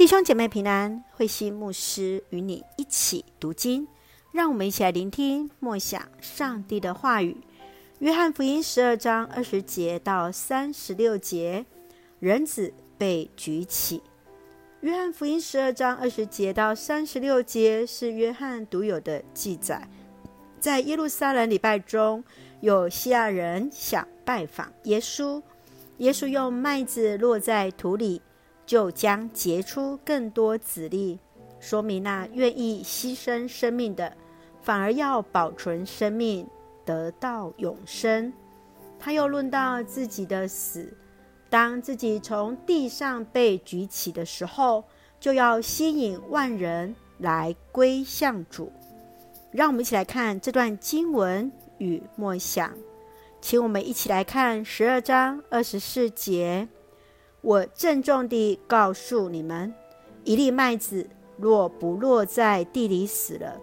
弟兄姐妹平安，慧心牧师与你一起读经，让我们一起来聆听默想上帝的话语。约翰福音十二章二十节到三十六节，人子被举起。约翰福音十二章二十节到三十六节是约翰独有的记载。在耶路撒冷礼拜中，有西亚人想拜访耶稣，耶稣用麦子落在土里。就将结出更多子粒，说明那愿意牺牲生命的，反而要保存生命，得到永生。他又论到自己的死，当自己从地上被举起的时候，就要吸引万人来归向主。让我们一起来看这段经文与默想，请我们一起来看十二章二十四节。我郑重地告诉你们，一粒麦子若不落在地里死了，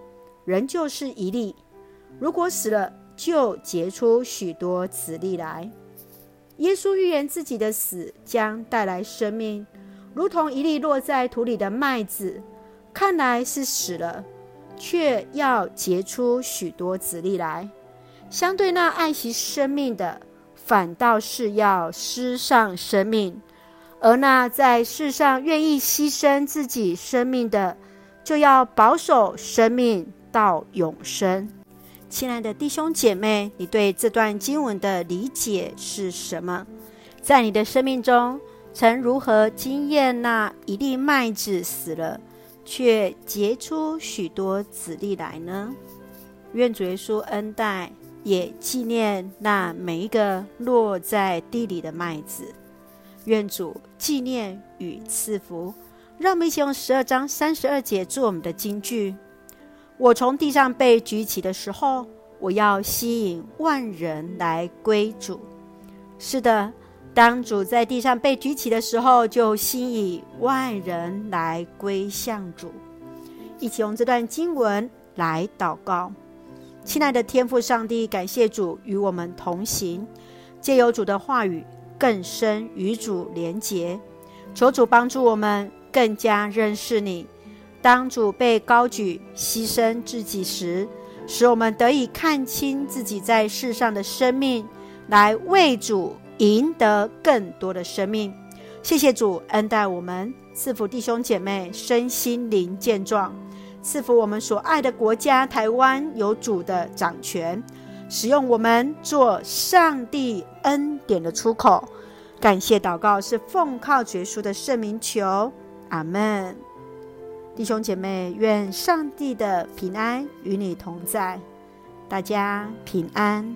仍旧是一粒；如果死了，就结出许多子粒来。耶稣预言自己的死将带来生命，如同一粒落在土里的麦子，看来是死了，却要结出许多子粒来。相对那爱惜生命的，反倒是要失上生命。而那在世上愿意牺牲自己生命的，就要保守生命到永生。亲爱的弟兄姐妹，你对这段经文的理解是什么？在你的生命中，曾如何经验那一粒麦子死了，却结出许多子粒来呢？愿主耶稣恩待，也纪念那每一个落在地里的麦子。愿主纪念与赐福，让我们一起用十二章三十二节做我们的金句。我从地上被举起的时候，我要吸引万人来归主。是的，当主在地上被举起的时候，就吸引万人来归向主。一起用这段经文来祷告。亲爱的天父上帝，感谢主与我们同行，借由主的话语。更深与主连结，求主帮助我们更加认识你。当主被高举、牺牲自己时，使我们得以看清自己在世上的生命，来为主赢得更多的生命。谢谢主恩待我们，赐福弟兄姐妹身心灵健壮，赐福我们所爱的国家台湾有主的掌权。使用我们做上帝恩典的出口，感谢祷告是奉靠绝书的圣名求，阿门。弟兄姐妹，愿上帝的平安与你同在，大家平安。